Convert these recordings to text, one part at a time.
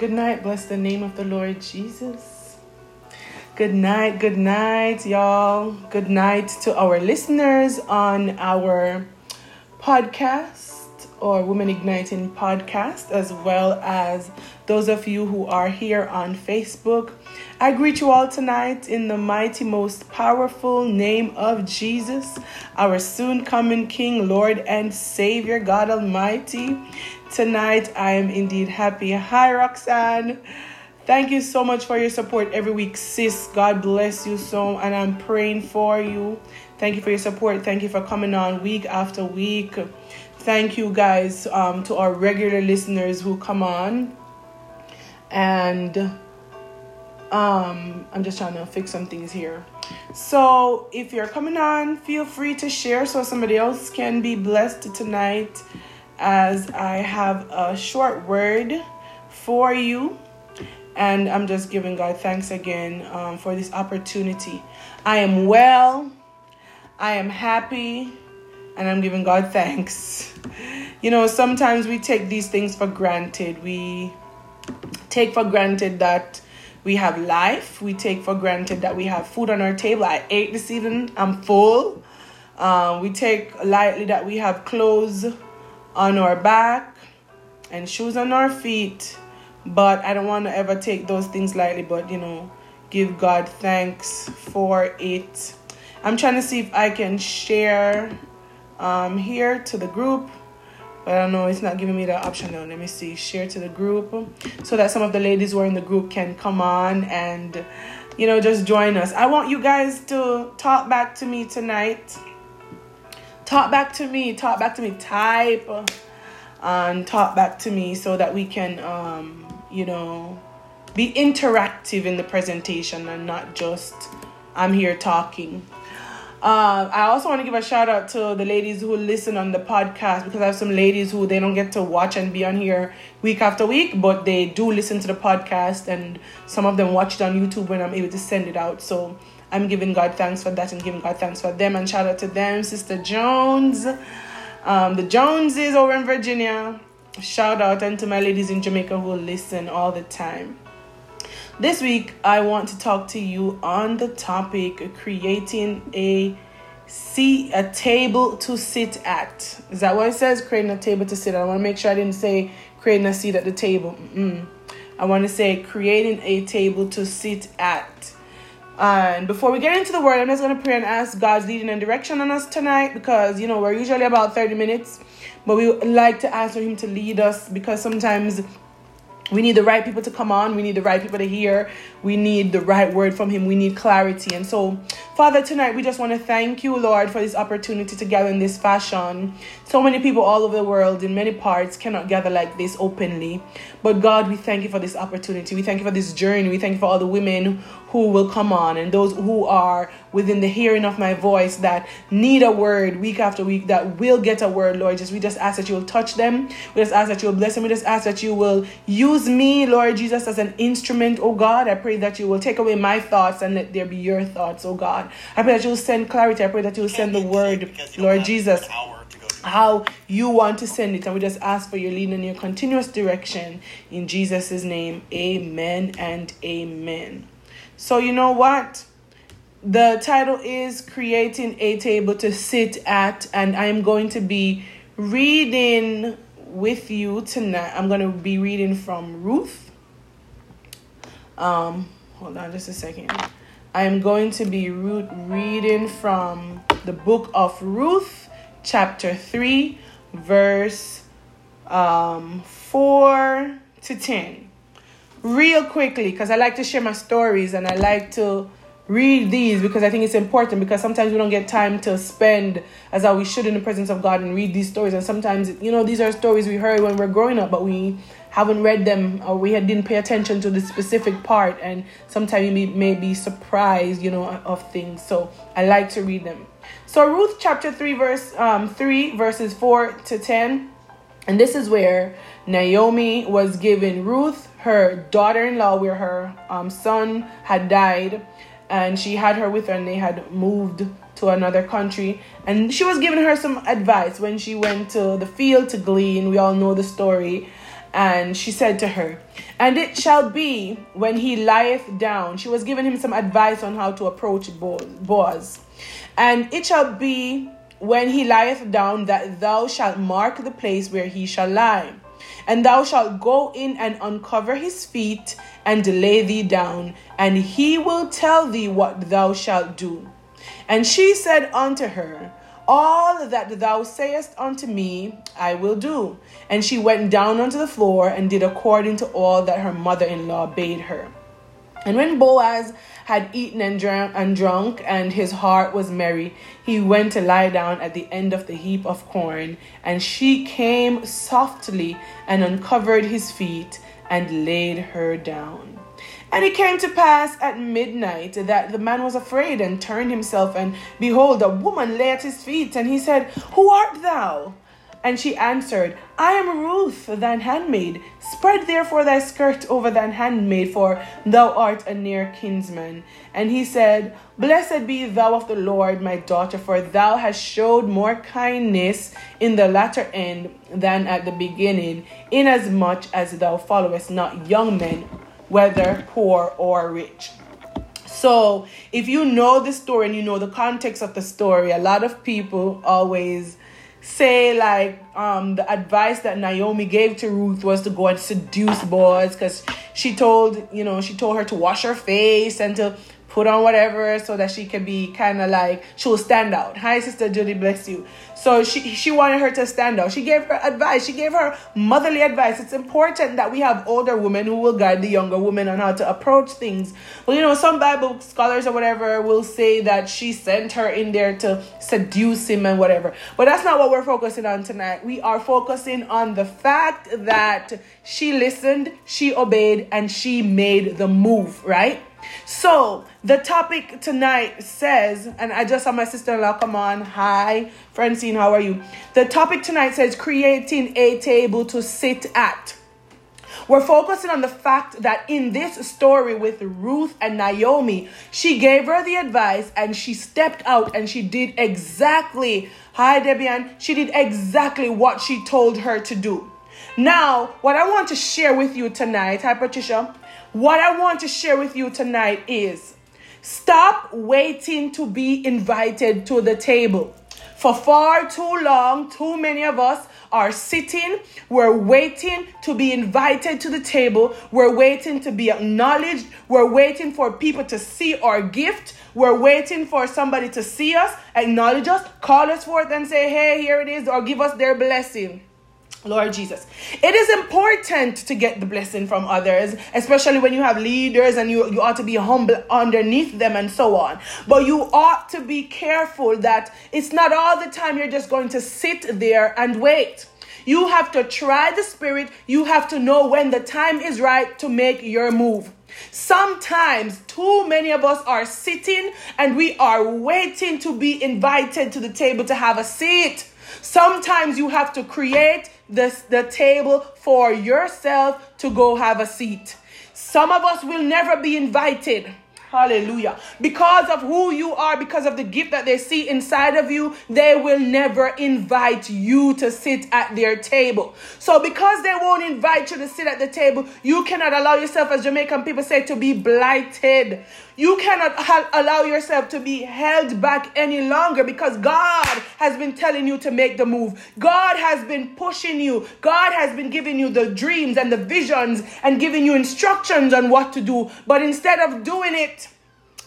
Good night. Bless the name of the Lord Jesus. Good night. Good night, y'all. Good night to our listeners on our podcast or Women Igniting podcast, as well as those of you who are here on Facebook. I greet you all tonight in the mighty, most powerful name of Jesus, our soon coming King, Lord, and Savior, God Almighty. Tonight, I am indeed happy. Hi, Roxanne. Thank you so much for your support every week, sis. God bless you so, and I'm praying for you. Thank you for your support. Thank you for coming on week after week. Thank you guys um, to our regular listeners who come on. And um, I'm just trying to fix some things here. So if you're coming on, feel free to share so somebody else can be blessed tonight as I have a short word for you. And I'm just giving God thanks again um, for this opportunity. I am well, I am happy, and I'm giving God thanks. You know, sometimes we take these things for granted. We take for granted that we have life. We take for granted that we have food on our table. I ate this evening, I'm full. Um, we take lightly that we have clothes on our back and shoes on our feet. But I don't want to ever take those things lightly, but you know, give God thanks for it. I'm trying to see if I can share um, here to the group. But I don't know, it's not giving me that option now. Let me see. Share to the group so that some of the ladies who are in the group can come on and, you know, just join us. I want you guys to talk back to me tonight talk back to me, talk back to me, type and talk back to me so that we can, um, you know, be interactive in the presentation and not just I'm here talking. Uh, I also want to give a shout out to the ladies who listen on the podcast because I have some ladies who they don't get to watch and be on here week after week, but they do listen to the podcast and some of them watch it on YouTube when I'm able to send it out. So I'm giving God thanks for that and giving God thanks for them. And shout out to them, Sister Jones, um, the Joneses over in Virginia. Shout out and to my ladies in Jamaica who listen all the time. This week, I want to talk to you on the topic creating a seat, a table to sit at. Is that what it says? Creating a table to sit at. I want to make sure I didn't say creating a seat at the table. Mm-mm. I want to say creating a table to sit at. And before we get into the word, I'm just going to pray and ask God's leading and direction on us tonight because, you know, we're usually about 30 minutes, but we like to ask for Him to lead us because sometimes we need the right people to come on. We need the right people to hear. We need the right word from Him. We need clarity. And so, Father, tonight we just want to thank you, Lord, for this opportunity to gather in this fashion. So many people all over the world, in many parts, cannot gather like this openly. But God, we thank you for this opportunity. We thank you for this journey. We thank you for all the women who will come on and those who are within the hearing of my voice that need a word week after week that will get a word, Lord. Just we just ask that you will touch them. We just ask that you will bless them. We just ask that you will use me, Lord Jesus, as an instrument, oh God. I pray that you will take away my thoughts and let there be your thoughts, oh God. I pray that you will send clarity. I pray that you will send the word, Lord Jesus how you want to send it. And we just ask for your leading and your continuous direction. In Jesus' name, amen and amen. So, you know what? The title is Creating a Table to Sit at, and I'm going to be reading with you tonight. I'm going to be reading from Ruth. Um, hold on just a second. I am going to be reading from the book of Ruth, chapter 3, verse um, 4 to 10 real quickly because I like to share my stories and I like to read these because I think it's important because sometimes we don't get time to spend as how we should in the presence of God and read these stories. And sometimes, you know, these are stories we heard when we're growing up, but we haven't read them or we didn't pay attention to the specific part. And sometimes you may, may be surprised, you know, of things. So I like to read them. So Ruth chapter 3, verse um, 3, verses 4 to 10. And this is where Naomi was given Ruth her daughter-in-law where her um, son had died and she had her with her and they had moved to another country and she was giving her some advice when she went to the field to glean we all know the story And she said to her, And it shall be when he lieth down. She was giving him some advice on how to approach Boaz. And it shall be when he lieth down that thou shalt mark the place where he shall lie. And thou shalt go in and uncover his feet and lay thee down, and he will tell thee what thou shalt do. And she said unto her, all that thou sayest unto me, I will do. And she went down unto the floor and did according to all that her mother in law bade her. And when Boaz had eaten and drunk, and drunk, and his heart was merry, he went to lie down at the end of the heap of corn. And she came softly and uncovered his feet and laid her down. And it came to pass at midnight that the man was afraid and turned himself, and behold, a woman lay at his feet. And he said, Who art thou? And she answered, I am Ruth, thine handmaid. Spread therefore thy skirt over thine handmaid, for thou art a near kinsman. And he said, Blessed be thou of the Lord, my daughter, for thou hast showed more kindness in the latter end than at the beginning, inasmuch as thou followest not young men whether poor or rich. So, if you know the story and you know the context of the story, a lot of people always say like um the advice that Naomi gave to Ruth was to go and seduce Boaz because she told you know she told her to wash her face and to put on whatever so that she can be kind of like she'll stand out. Hi, Sister Judy, bless you. So she she wanted her to stand out. She gave her advice. She gave her motherly advice. It's important that we have older women who will guide the younger women on how to approach things. Well, you know, some Bible scholars or whatever will say that she sent her in there to seduce him and whatever. But that's not what we're focusing on tonight. We are focusing on the fact that she listened, she obeyed, and she made the move, right? So the topic tonight says, and I just saw my sister-in-law come on. Hi, Francine, how are you? The topic tonight says creating a table to sit at. We're focusing on the fact that in this story with Ruth and Naomi, she gave her the advice and she stepped out and she did exactly, hi Debian, she did exactly what she told her to do. Now, what I want to share with you tonight, hi Patricia, what I want to share with you tonight is stop waiting to be invited to the table. For far too long, too many of us are sitting, we're waiting to be invited to the table, we're waiting to be acknowledged, we're waiting for people to see our gift, we're waiting for somebody to see us, acknowledge us, call us forth, and say, Hey, here it is, or give us their blessing. Lord Jesus. It is important to get the blessing from others, especially when you have leaders and you, you ought to be humble underneath them and so on. But you ought to be careful that it's not all the time you're just going to sit there and wait. You have to try the spirit. You have to know when the time is right to make your move. Sometimes too many of us are sitting and we are waiting to be invited to the table to have a seat. Sometimes you have to create the, the table for yourself to go have a seat. Some of us will never be invited. Hallelujah. Because of who you are, because of the gift that they see inside of you, they will never invite you to sit at their table. So, because they won't invite you to sit at the table, you cannot allow yourself, as Jamaican people say, to be blighted. You cannot ha- allow yourself to be held back any longer because God has been telling you to make the move. God has been pushing you. God has been giving you the dreams and the visions and giving you instructions on what to do. But instead of doing it,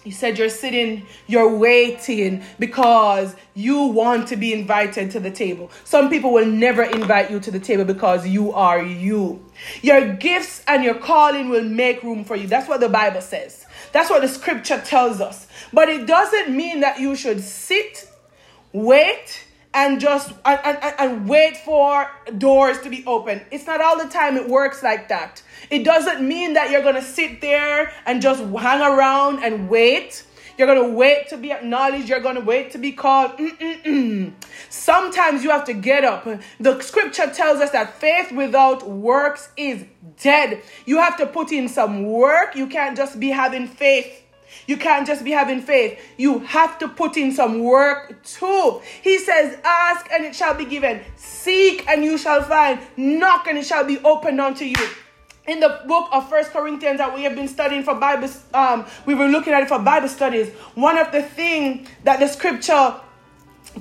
he said you're sitting, you're waiting because you want to be invited to the table. Some people will never invite you to the table because you are you. Your gifts and your calling will make room for you. That's what the Bible says. That's what the scripture tells us. But it doesn't mean that you should sit, wait, and just and, and, and wait for doors to be open. It's not all the time it works like that. It doesn't mean that you're to sit there and just hang around and wait. You're to wait to be acknowledged. You're to wait to be called. Mm-mm-mm. Sometimes you have to get up. The scripture tells us that faith without works is dead. You have to put in some work. You can't just be having faith. You can't just be having faith. You have to put in some work too. He says, Ask and it shall be given. Seek and you shall find. Knock and it shall be opened unto you in the book of First Corinthians that we have been studying for Bible, um, we were looking at it for Bible studies. One of the things that the scripture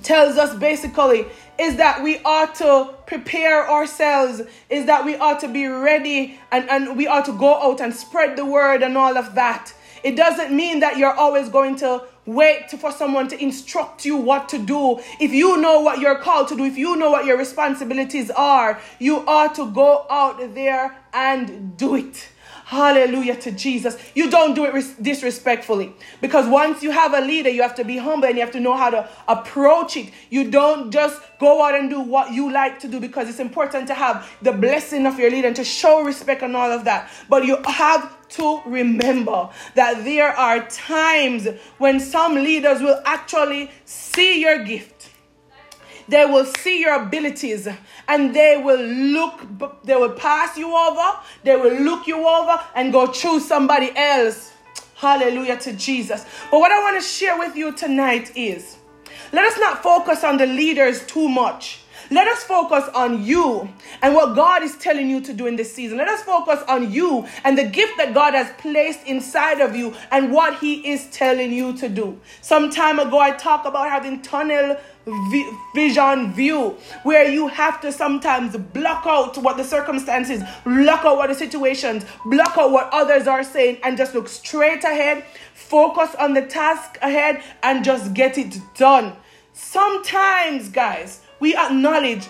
tells us basically is that we ought to prepare ourselves, is that we ought to be ready and, and we ought to go out and spread the word and all of that. It doesn't mean that you're always going to wait for someone to instruct you what to do. If you know what you're called to do, if you know what your responsibilities are, you ought to go out there and do it. Hallelujah to Jesus. You don't do it disrespectfully because once you have a leader, you have to be humble and you have to know how to approach it. You don't just go out and do what you like to do because it's important to have the blessing of your leader and to show respect and all of that. But you have to remember that there are times when some leaders will actually see your gift they will see your abilities and they will look, they will pass you over, they will look you over and go choose somebody else. Hallelujah to Jesus. But what I want to share with you tonight is let us not focus on the leaders too much. Let us focus on you and what God is telling you to do in this season. Let us focus on you and the gift that God has placed inside of you and what He is telling you to do. Some time ago, I talked about having tunnel vision view where you have to sometimes block out what the circumstances, block out what the situations, block out what others are saying, and just look straight ahead, focus on the task ahead, and just get it done. Sometimes, guys, we acknowledge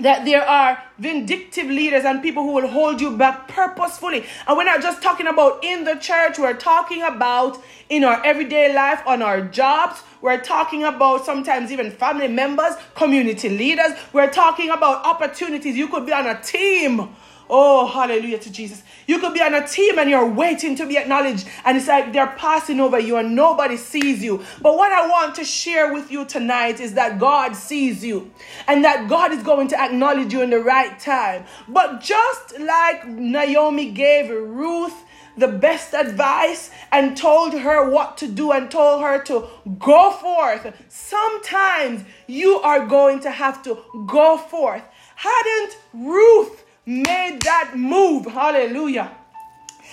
that there are vindictive leaders and people who will hold you back purposefully. And we're not just talking about in the church, we're talking about in our everyday life, on our jobs. We're talking about sometimes even family members, community leaders. We're talking about opportunities. You could be on a team Oh, hallelujah to Jesus. You could be on a team and you're waiting to be acknowledged, and it's like they're passing over you and nobody sees you. But what I want to share with you tonight is that God sees you and that God is going to acknowledge you in the right time. But just like Naomi gave Ruth the best advice and told her what to do and told her to go forth. Sometimes you are going to have to go forth. Hadn't Ruth made that move, hallelujah,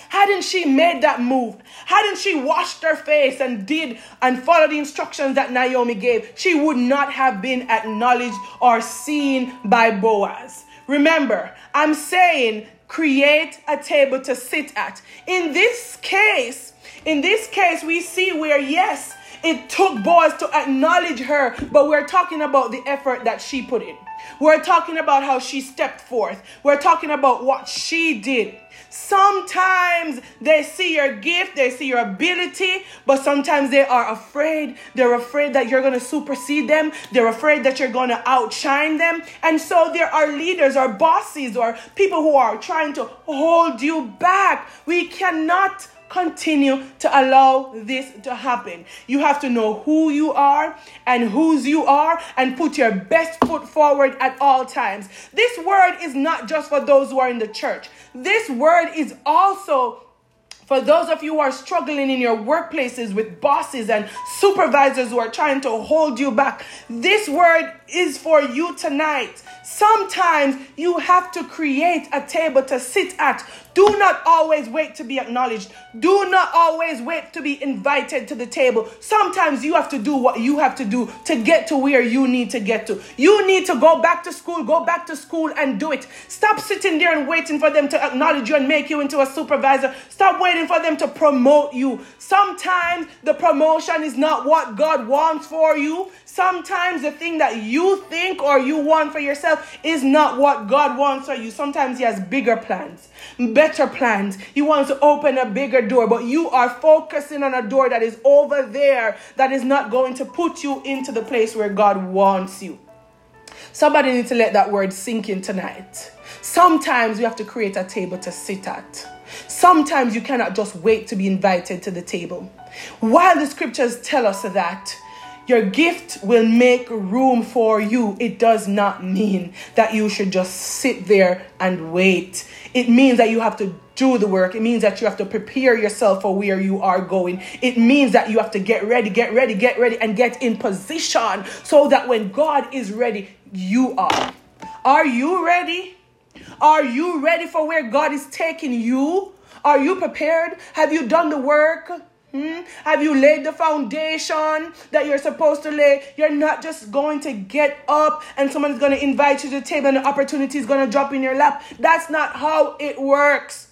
hadn't she made that move, hadn't she washed her face and did and followed the instructions that Naomi gave, she would not have been acknowledged or seen by Boaz. Remember, I'm saying create a table to sit at. In this case, in this case, we see where, yes, it took Boaz to acknowledge her, but we're talking about the effort that she put in. We're talking about how she stepped forth. We're talking about what she did. Sometimes they see your gift, they see your ability, but sometimes they are afraid. They're afraid that you're going to supersede them. They're afraid that you're going to outshine them. And so there are leaders or bosses or people who are trying to hold you back. We cannot continue to allow this to happen. You have to know who you are and whose you are and put your best foot forward at all times. This word is not just for those who are in the church, this word is also for those of you who are struggling in your workplaces with bosses and supervisors who are trying to hold you back, this word is for you tonight. Sometimes you have to create a table to sit at. Do not always wait to be acknowledged. Do not always wait to be invited to the table. Sometimes you have to do what you have to do to get to where you need to get to. You need to go back to school, go back to school and do it. Stop sitting there and waiting for them to acknowledge you and make you into a supervisor. Stop waiting for them to promote you. Sometimes the promotion is not what God wants for you. Sometimes the thing that you think or you want for yourself is not what God wants for you. Sometimes He has bigger plans, better plans. He wants to open a bigger door, but you are focusing on a door that is over there that is not going to put you into the place where God wants you. Somebody needs to let that word sink in tonight. Sometimes we have to create a table to sit at. Sometimes you cannot just wait to be invited to the table. While the scriptures tell us that, your gift will make room for you, it does not mean that you should just sit there and wait. It means that you have to do the work. It means that you have to prepare yourself for where you are going. It means that you have to get ready, get ready, get ready, and get in position so that when God is ready, you are. Are you ready? Are you ready for where God is taking you? Are you prepared? Have you done the work? Hmm? Have you laid the foundation that you're supposed to lay? You're not just going to get up and someone's going to invite you to the table and the opportunity is going to drop in your lap. That's not how it works.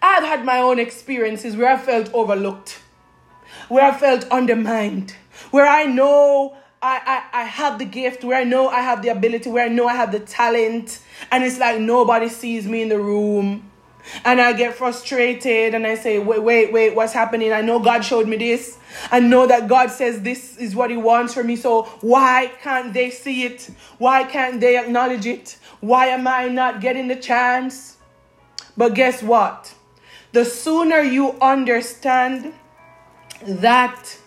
I've had my own experiences where I felt overlooked, where I felt undermined, where I know I, I, I have the gift, where I know I have the ability, where I know I have the talent, and it's like nobody sees me in the room. And I get frustrated and I say, wait, wait, wait, what's happening? I know God showed me this. I know that God says this is what He wants for me. So why can't they see it? Why can't they acknowledge it? Why am I not getting the chance? But guess what? The sooner you understand that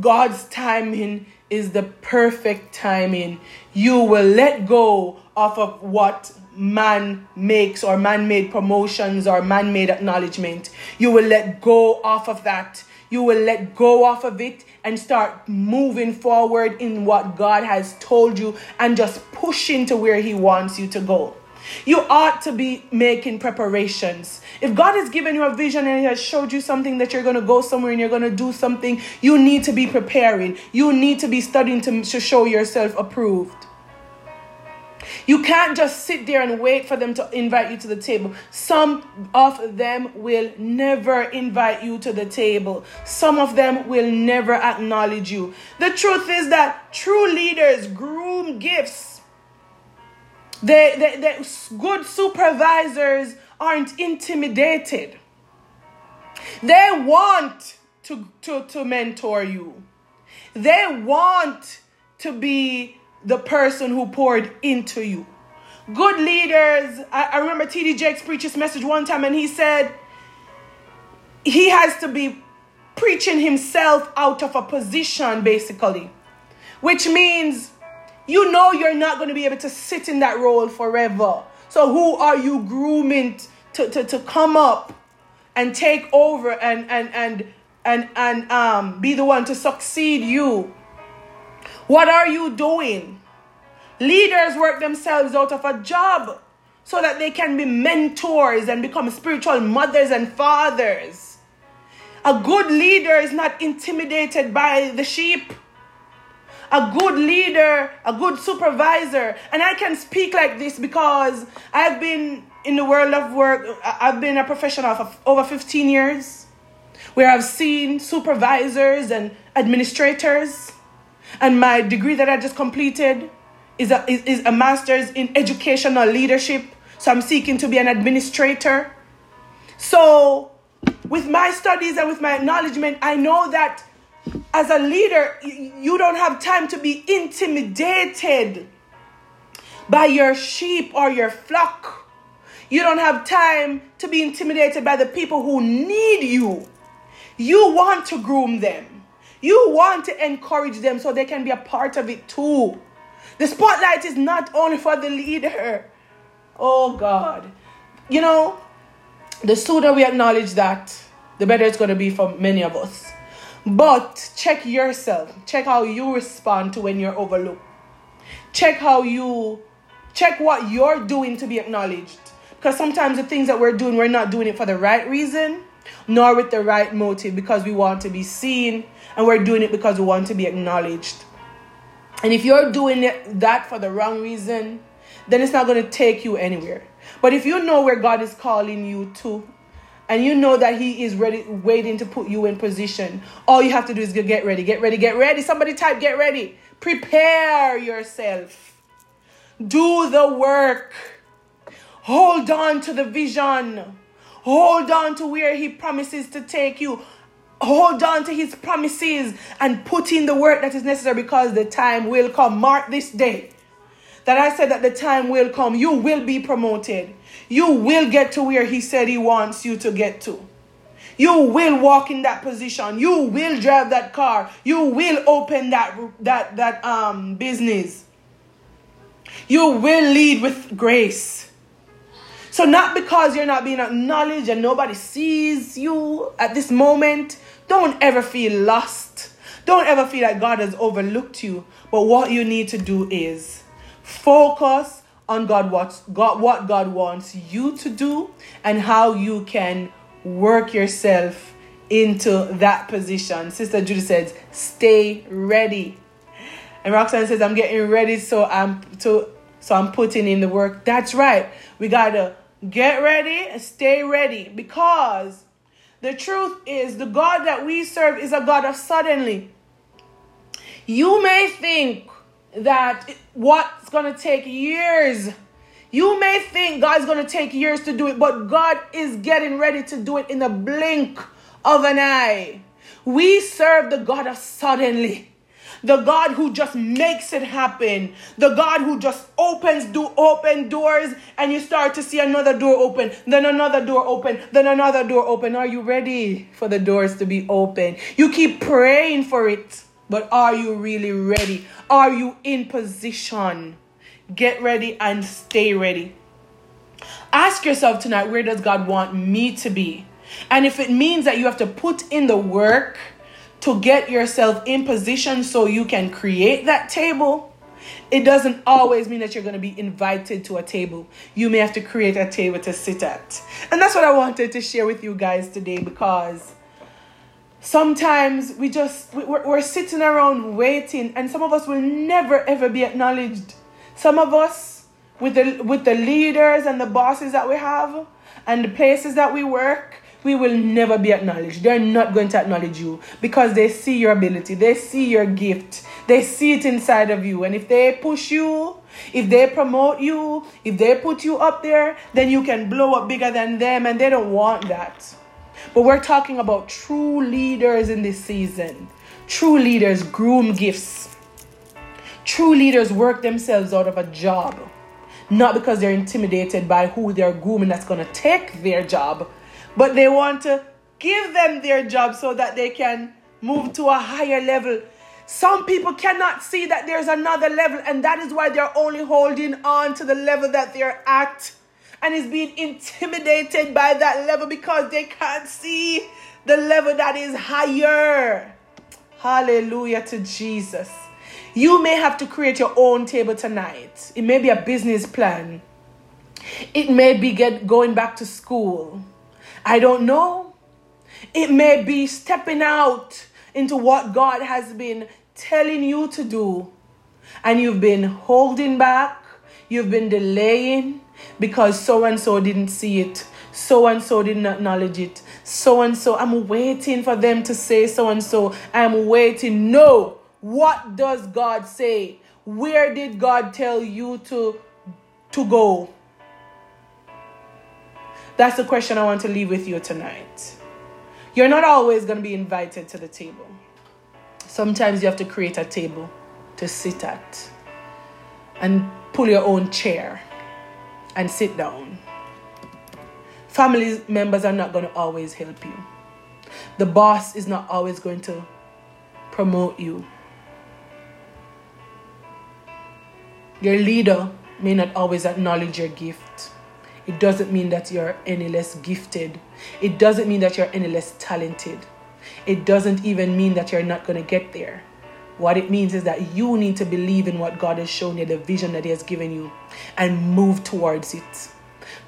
God's timing is the perfect timing. You will let go off of what man makes or man made promotions or man made acknowledgement. You will let go off of that. You will let go off of it and start moving forward in what God has told you and just pushing to where He wants you to go. You ought to be making preparations. If God has given you a vision and He has showed you something that you're going to go somewhere and you're going to do something, you need to be preparing. You need to be studying to, to show yourself approved. You can't just sit there and wait for them to invite you to the table. Some of them will never invite you to the table. Some of them will never acknowledge you. The truth is that true leaders groom gifts they, they, good supervisors aren't intimidated. They want to, to, to mentor you. They want to be the person who poured into you. Good leaders, I, I remember T.D. Jakes preached his message one time and he said he has to be preaching himself out of a position, basically, which means you know you're not going to be able to sit in that role forever. So who are you grooming to, to, to come up and take over and and and and and um be the one to succeed you? What are you doing? Leaders work themselves out of a job so that they can be mentors and become spiritual mothers and fathers. A good leader is not intimidated by the sheep a good leader, a good supervisor. And I can speak like this because I've been in the world of work, I've been a professional for over 15 years, where I've seen supervisors and administrators. And my degree that I just completed is a, is, is a master's in educational leadership. So I'm seeking to be an administrator. So, with my studies and with my acknowledgement, I know that as a leader, you don't have time to be intimidated by your sheep or your flock. You don't have time to be intimidated by the people who need you. You want to groom them. You want to encourage them so they can be a part of it too. The spotlight is not only for the leader. Oh God. You know, the sooner we acknowledge that, the better it's going to be for many of us. But check yourself. Check how you respond to when you're overlooked. Check how you check what you're doing to be acknowledged. Because sometimes the things that we're doing, we're not doing it for the right reason, nor with the right motive because we want to be seen and we're doing it because we want to be acknowledged. And if you're doing it, that for the wrong reason, then it's not going to take you anywhere. But if you know where God is calling you to and you know that he is ready waiting to put you in position. All you have to do is get ready get ready get ready. Somebody type get ready. Prepare yourself. Do the work. Hold on to the vision. Hold on to where he promises to take you. Hold on to his promises and put in the work that is necessary because the time will come. Mark this day that I said that the time will come. You will be promoted. You will get to where He said He wants you to get to. You will walk in that position. You will drive that car. You will open that that that um business. You will lead with grace. So not because you're not being acknowledged and nobody sees you at this moment, don't ever feel lost. Don't ever feel like God has overlooked you. But what you need to do is focus on God what God what God wants you to do and how you can work yourself into that position. Sister Judy says, stay ready. And Roxanne says, I'm getting ready, so I'm to so I'm putting in the work. That's right. We gotta get ready and stay ready because the truth is the God that we serve is a God of suddenly. You may think that what's going to take years. You may think God's going to take years to do it, but God is getting ready to do it in the blink of an eye. We serve the God of suddenly. The God who just makes it happen. The God who just opens do open doors and you start to see another door open, then another door open, then another door open. Are you ready for the doors to be open? You keep praying for it. But are you really ready? Are you in position? Get ready and stay ready. Ask yourself tonight where does God want me to be? And if it means that you have to put in the work to get yourself in position so you can create that table, it doesn't always mean that you're going to be invited to a table. You may have to create a table to sit at. And that's what I wanted to share with you guys today because sometimes we just we're, we're sitting around waiting and some of us will never ever be acknowledged. Some of us with the with the leaders and the bosses that we have and the places that we work we will never be acknowledged. They're not going to acknowledge you because they see your ability they see your gift they see it inside of you. And if they push you if they promote you if they put you up there then you can blow up bigger than them and they don't want that but we're talking about true leaders in this season. True leaders groom gifts. True leaders work themselves out of a job. Not because they're intimidated by who they're grooming that's going to take their job, but they want to give them their job so that they can move to a higher level. Some people cannot see that there's another level, and that is why they're only holding on to the level that they're at and is being intimidated by that level because they can't see the level that is higher. Hallelujah to Jesus. You may have to create your own table tonight. It may be a business plan. It may be get going back to school. I don't know. It may be stepping out into what God has been telling you to do. And you've been holding back, you've been delaying, because so and so didn't see it. So and so didn't acknowledge it. So and so, I'm waiting for them to say so and so. I'm waiting. No. What does God say? Where did God tell you to, to go? That's the question I want to leave with you tonight. You're not always going to be invited to the table. Sometimes you have to create a table to sit at and pull your own chair and sit down. Family members are not going to always help you. The boss is not always going to promote you. Your leader may not always acknowledge your gift. It doesn't mean that you're any less gifted. It doesn't mean that you're any less talented. It doesn't even mean that you're not going to get there. What it means is that you need to believe in what God has shown you, the vision that He has given you, and move towards it.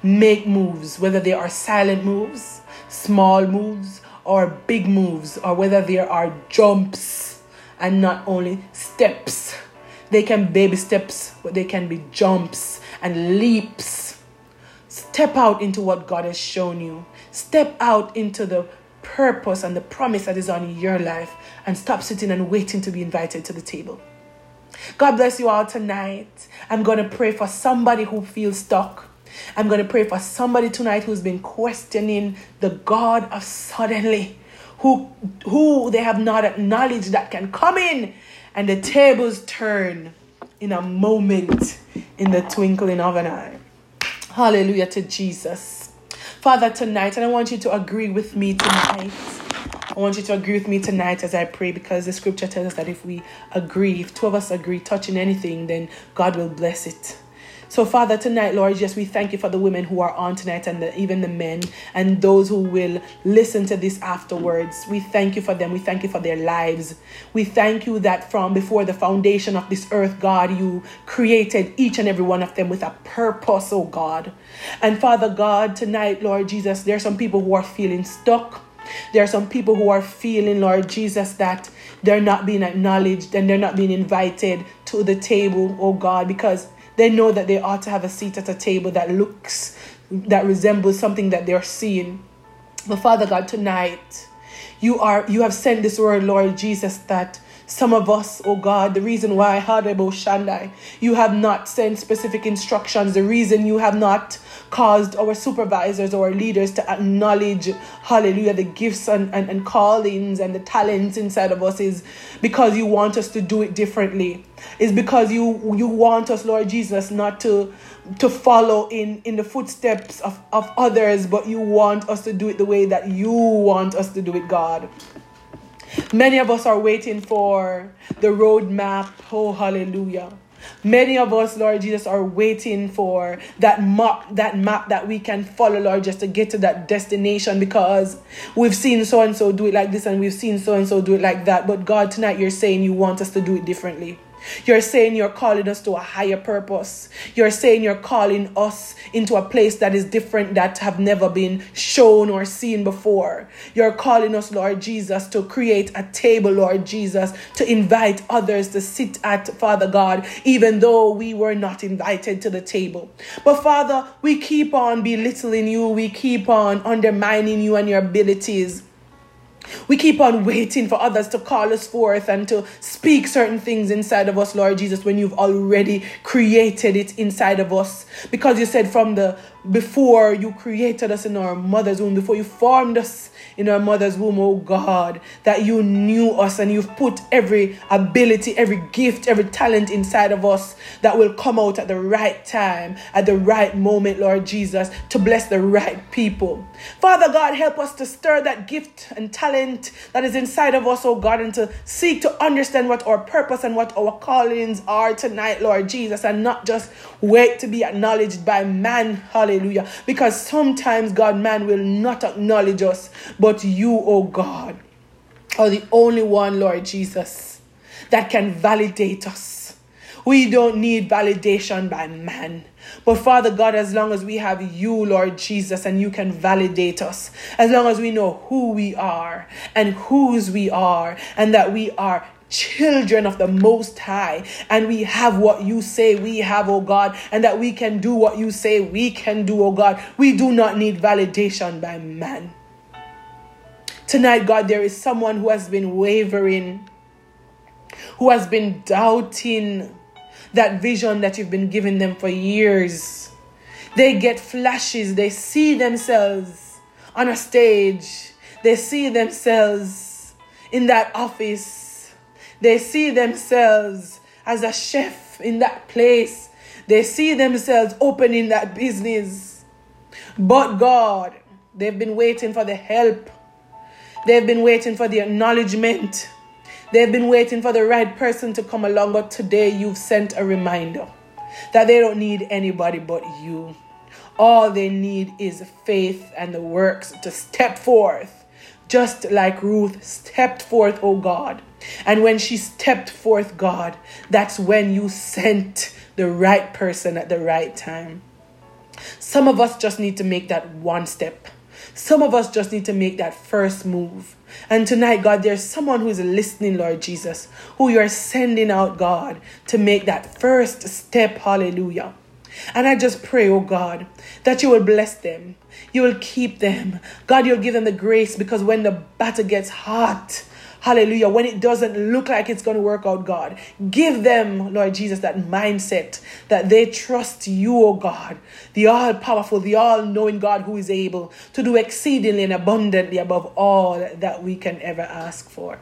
Make moves, whether they are silent moves, small moves, or big moves, or whether there are jumps and not only steps. They can be baby steps, but they can be jumps and leaps. Step out into what God has shown you. Step out into the purpose and the promise that is on your life and stop sitting and waiting to be invited to the table. God bless you all tonight. I'm going to pray for somebody who feels stuck. I'm going to pray for somebody tonight who's been questioning the God of suddenly, who, who they have not acknowledged that can come in and the tables turn in a moment, in the twinkling of an eye. Hallelujah to Jesus. Father, tonight, and I want you to agree with me tonight. I want you to agree with me tonight as I pray because the scripture tells us that if we agree, if two of us agree touching anything, then God will bless it. So, Father, tonight, Lord, just we thank you for the women who are on tonight and the, even the men and those who will listen to this afterwards. We thank you for them. We thank you for their lives. We thank you that from before the foundation of this earth, God, you created each and every one of them with a purpose, oh God. And Father God, tonight, Lord Jesus, there are some people who are feeling stuck. There are some people who are feeling, Lord Jesus, that they're not being acknowledged and they're not being invited to the table, oh God, because they know that they ought to have a seat at a table that looks, that resembles something that they're seeing. But Father God, tonight, you are you have sent this word, Lord Jesus, that some of us, oh God, the reason why, Hadebo Shandai, you have not sent specific instructions, the reason you have not caused our supervisors or leaders to acknowledge, hallelujah, the gifts and, and, and callings and the talents inside of us is because you want us to do it differently. Is because you you want us, Lord Jesus, not to to follow in in the footsteps of, of others, but you want us to do it the way that you want us to do it, God. Many of us are waiting for the roadmap. Oh, hallelujah. Many of us, Lord Jesus, are waiting for that map, that map that we can follow, Lord, just to get to that destination because we've seen so and so do it like this and we've seen so and so do it like that. But God, tonight you're saying you want us to do it differently. You're saying you're calling us to a higher purpose. You're saying you're calling us into a place that is different that have never been shown or seen before. You're calling us, Lord Jesus, to create a table, Lord Jesus, to invite others to sit at, Father God, even though we were not invited to the table. But Father, we keep on belittling you. We keep on undermining you and your abilities. We keep on waiting for others to call us forth and to speak certain things inside of us, Lord Jesus, when you've already created it inside of us. Because you said from the before you created us in our mother's womb, before you formed us in our mother's womb, oh God, that you knew us and you've put every ability, every gift, every talent inside of us that will come out at the right time, at the right moment, Lord Jesus, to bless the right people. Father God, help us to stir that gift and talent that is inside of us, oh God, and to seek to understand what our purpose and what our callings are tonight, Lord Jesus, and not just wait to be acknowledged by man. Hallelujah. Because sometimes, God, man will not acknowledge us, but you, oh God, are the only one, Lord Jesus, that can validate us. We don't need validation by man. But Father God, as long as we have you, Lord Jesus, and you can validate us, as long as we know who we are and whose we are, and that we are children of the Most High, and we have what you say we have, oh God, and that we can do what you say we can do, oh God. We do not need validation by man. Tonight, God, there is someone who has been wavering, who has been doubting that vision that you've been giving them for years. They get flashes, they see themselves on a stage, they see themselves in that office they see themselves as a chef in that place. They see themselves opening that business. But God, they've been waiting for the help. They've been waiting for the acknowledgement. They've been waiting for the right person to come along. But today you've sent a reminder that they don't need anybody but you. All they need is faith and the works to step forth, just like Ruth stepped forth, oh God. And when she stepped forth, God, that's when you sent the right person at the right time. Some of us just need to make that one step. Some of us just need to make that first move. And tonight, God, there's someone who's listening, Lord Jesus, who you're sending out, God, to make that first step. Hallelujah. And I just pray, oh God, that you will bless them. You will keep them. God, you'll give them the grace because when the battle gets hot, Hallelujah. When it doesn't look like it's going to work out, God, give them, Lord Jesus, that mindset that they trust you, oh God, the all powerful, the all knowing God who is able to do exceedingly and abundantly above all that we can ever ask for.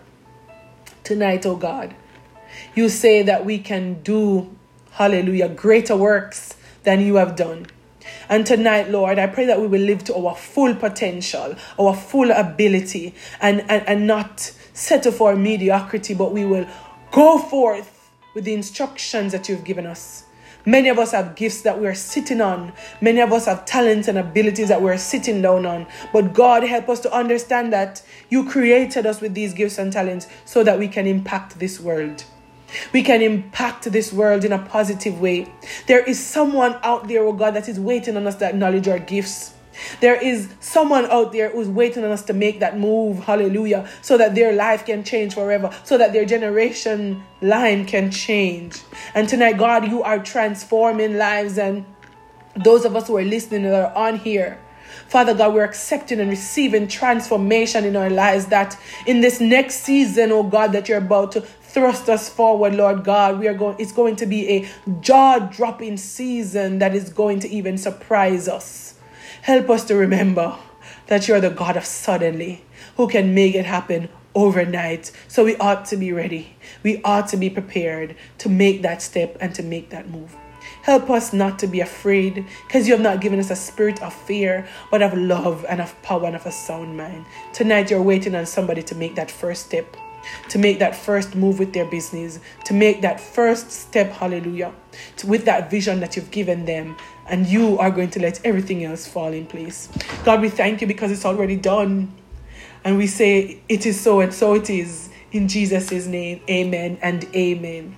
Tonight, oh God, you say that we can do, hallelujah, greater works than you have done. And tonight, Lord, I pray that we will live to our full potential, our full ability, and, and, and not settle for mediocrity, but we will go forth with the instructions that you've given us. Many of us have gifts that we are sitting on. Many of us have talents and abilities that we're sitting down on. But God, help us to understand that you created us with these gifts and talents so that we can impact this world. We can impact this world in a positive way. There is someone out there, oh God, that is waiting on us to acknowledge our gifts. There is someone out there who's waiting on us to make that move, hallelujah, so that their life can change forever, so that their generation line can change. And tonight, God, you are transforming lives, and those of us who are listening that are on here, Father God, we're accepting and receiving transformation in our lives that in this next season, oh God, that you're about to thrust us forward, Lord God. We are going it's going to be a jaw-dropping season that is going to even surprise us. Help us to remember that you're the God of suddenly who can make it happen overnight. So we ought to be ready. We ought to be prepared to make that step and to make that move. Help us not to be afraid because you have not given us a spirit of fear, but of love and of power and of a sound mind. Tonight, you're waiting on somebody to make that first step to make that first move with their business, to make that first step, hallelujah, to, with that vision that you've given them. And you are going to let everything else fall in place. God, we thank you because it's already done. And we say, It is so, and so it is. In Jesus' name, amen and amen.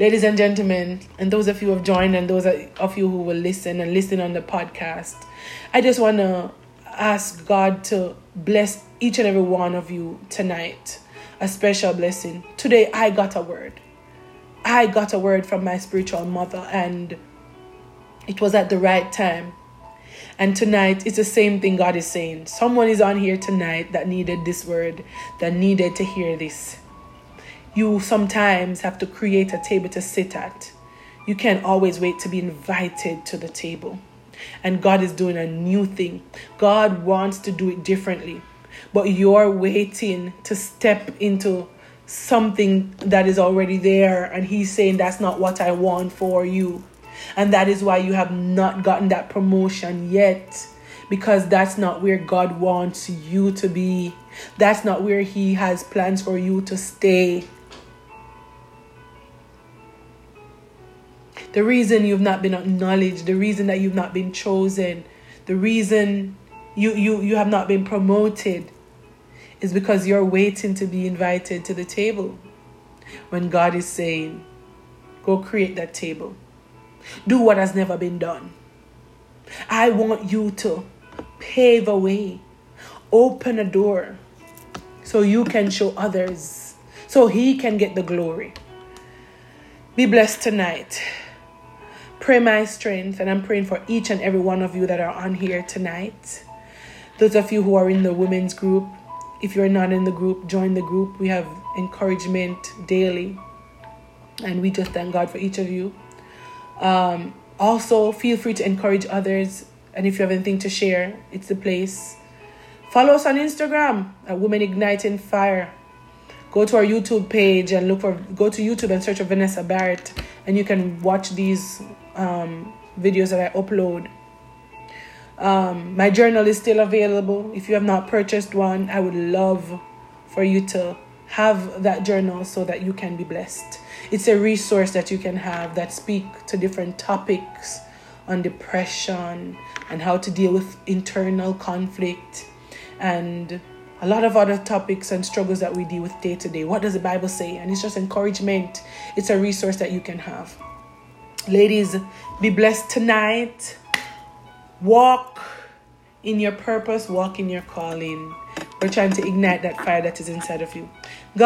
Ladies and gentlemen, and those of you who have joined, and those of you who will listen and listen on the podcast, I just want to ask God to bless each and every one of you tonight a special blessing. Today, I got a word. I got a word from my spiritual mother, and it was at the right time. And tonight, it's the same thing God is saying. Someone is on here tonight that needed this word, that needed to hear this. You sometimes have to create a table to sit at. You can't always wait to be invited to the table. And God is doing a new thing. God wants to do it differently but you're waiting to step into something that is already there. And He's saying, That's not what I want for you. And that is why you have not gotten that promotion yet. Because that's not where God wants you to be. That's not where He has plans for you to stay. The reason you've not been acknowledged, the reason that you've not been chosen, the reason you, you, you have not been promoted is because you're waiting to be invited to the table. When God is saying, go create that table, do what has never been done. I want you to pave a way, open a door so you can show others, so He can get the glory. Be blessed tonight. Pray my strength, and I'm praying for each and every one of you that are on here tonight. Those of you who are in the women's group, if you're not in the group, join the group. We have encouragement daily. And we just thank God for each of you. Um, also, feel free to encourage others. And if you have anything to share, it's the place. Follow us on Instagram at Women Igniting Fire. Go to our YouTube page and look for, go to YouTube and search for Vanessa Barrett. And you can watch these um, videos that I upload. Um, my journal is still available. If you have not purchased one, I would love for you to have that journal so that you can be blessed. It's a resource that you can have that speak to different topics on depression and how to deal with internal conflict and a lot of other topics and struggles that we deal with day to day. What does the Bible say? And it's just encouragement. It's a resource that you can have. Ladies, be blessed tonight. Walk in your purpose, walk in your calling. We're trying to ignite that fire that is inside of you. God